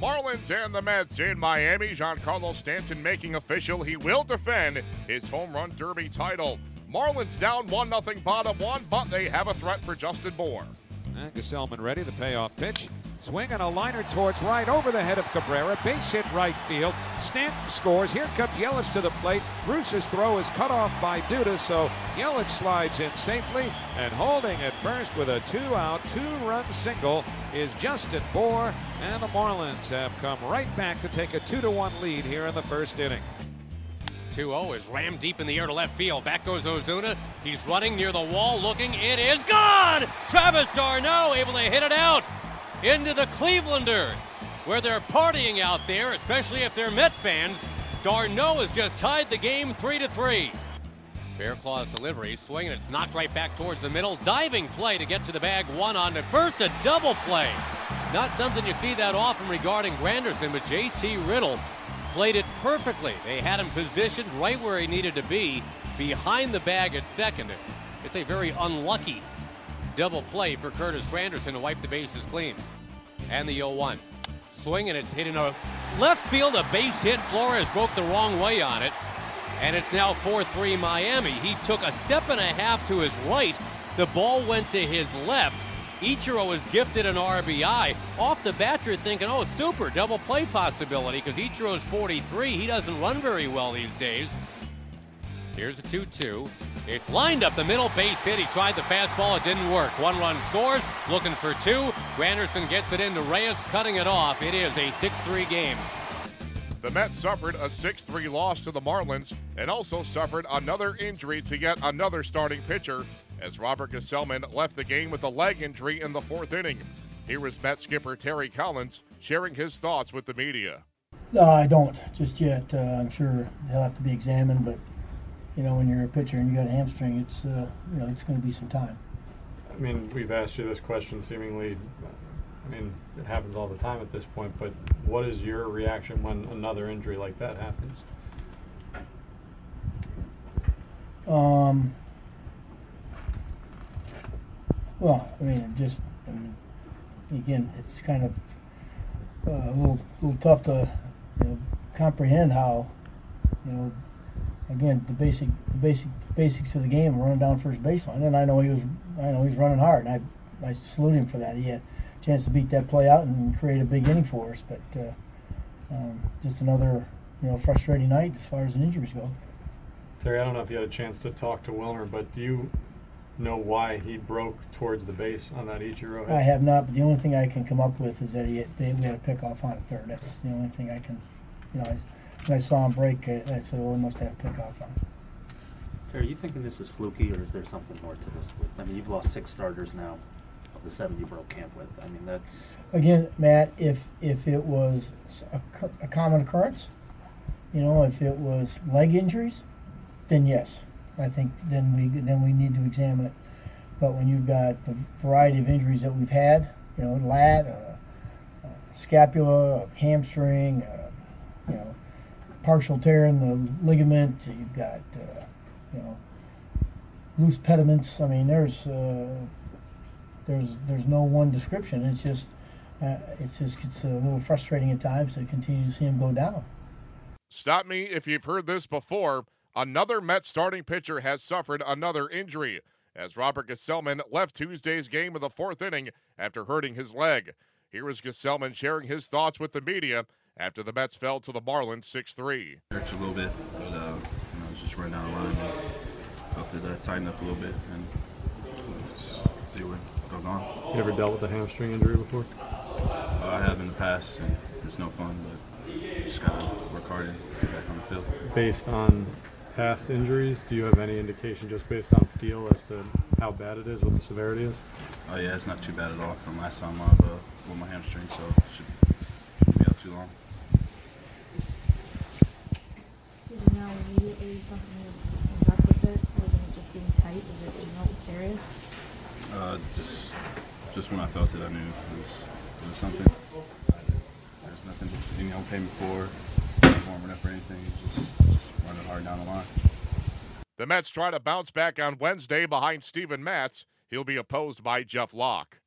Marlins and the Mets in Miami. Giancarlo Stanton making official he will defend his home run derby title. Marlins down 1 0 bottom one, but they have a threat for Justin Bour. And ready, the payoff pitch. Swing and a liner towards right over the head of Cabrera. Base hit right field. Stanton scores. Here comes Yelich to the plate. Bruce's throw is cut off by Duda, so Yelich slides in safely. And holding at first with a two out, two run single is Justin Bour. And the Marlins have come right back to take a 2 to 1 lead here in the first inning. 2-0 is rammed deep in the air to left field. Back goes Ozuna. He's running near the wall, looking. It is gone! Travis d'Arnaud able to hit it out into the Clevelander, where they're partying out there, especially if they're Met fans. d'Arnaud has just tied the game 3 to 3. Claw's delivery, swinging, it's knocked right back towards the middle. Diving play to get to the bag, one on the first, a double play. Not something you see that often regarding Granderson, but JT Riddle played it perfectly. They had him positioned right where he needed to be, behind the bag at second. It's a very unlucky double play for Curtis Granderson to wipe the bases clean. And the 0 1. Swing and it's hitting a left field, a base hit. Flores broke the wrong way on it. And it's now 4 3 Miami. He took a step and a half to his right. The ball went to his left. Ichiro is gifted an RBI. Off the bat, you're thinking, oh, super, double play possibility because Ichiro's 43. He doesn't run very well these days. Here's a 2 2. It's lined up the middle base hit. He tried the fastball. It didn't work. One run scores. Looking for two. Granderson gets it into Reyes, cutting it off. It is a 6 3 game. The Mets suffered a 6 3 loss to the Marlins and also suffered another injury to yet another starting pitcher as Robert Gsellman left the game with a leg injury in the fourth inning. Here is Mets skipper Terry Collins sharing his thoughts with the media. No, I don't just yet. Uh, I'm sure he'll have to be examined, but you know, when you're a pitcher and you got a hamstring, it's uh, you know it's going to be some time. I mean, we've asked you this question seemingly. I mean, it happens all the time at this point. But what is your reaction when another injury like that happens? Um. Well, I mean, just I mean, again, it's kind of uh, a little, little tough to you know, comprehend how you know again the basic the basic basics of the game running down first baseline and I know he was I know he was running hard and I I salute him for that he had a chance to beat that play out and create a big inning for us but uh, um, just another you know frustrating night as far as the injuries go. Terry, I don't know if you had a chance to talk to Wilmer, but do you know why he broke towards the base on that Ichiro hit? I have not, but the only thing I can come up with is that he had, they, we had a pickoff on third. That's the only thing I can, you know. I, when I saw him break, I, I said, "Well, we must have a pickoff on." Terry, are you thinking this is fluky, or is there something more to this? With I mean, you've lost six starters now of the seven you broke camp with. I mean, that's Again, Matt, if if it was a, a common occurrence, you know, if it was leg injuries, then yes, I think then we then we need to examine it. But when you've got the variety of injuries that we've had, you know, lat, uh, uh, scapula, hamstring, uh, partial tear in the ligament, you've got, uh, you know, loose pediments. I mean, there's uh, there's there's no one description. It's just uh, it's just it's a little frustrating at times to continue to see him go down. Stop me if you've heard this before. Another Mets starting pitcher has suffered another injury as Robert Gsellman left Tuesday's game in the fourth inning after hurting his leg. Here is Gsellman sharing his thoughts with the media after the Mets fell to the Marlins 6 3. Hurts a little bit, but uh, you know, it's just running down the line. And hope to uh, tighten up a little bit and see what goes on. You ever dealt with a hamstring injury before? Uh, I have in the past, and it's no fun, but just gotta work hard and get back on the field. Based on past injuries, do you have any indication, just based on feel, as to how bad it is, what the severity is? Oh yeah, it's not too bad at all from last time I've uh, with my hamstring, so it should, shouldn't be out too long. Did you know immediately something was was up with it? Wasn't it just being tight? Was it, you know, Uh, just just when I felt it, I knew it was, it was something. There's nothing, warming up or anything. Just, just running hard down the line. The Mets try to bounce back on Wednesday behind Steven Matz. He'll be opposed by Jeff Locke.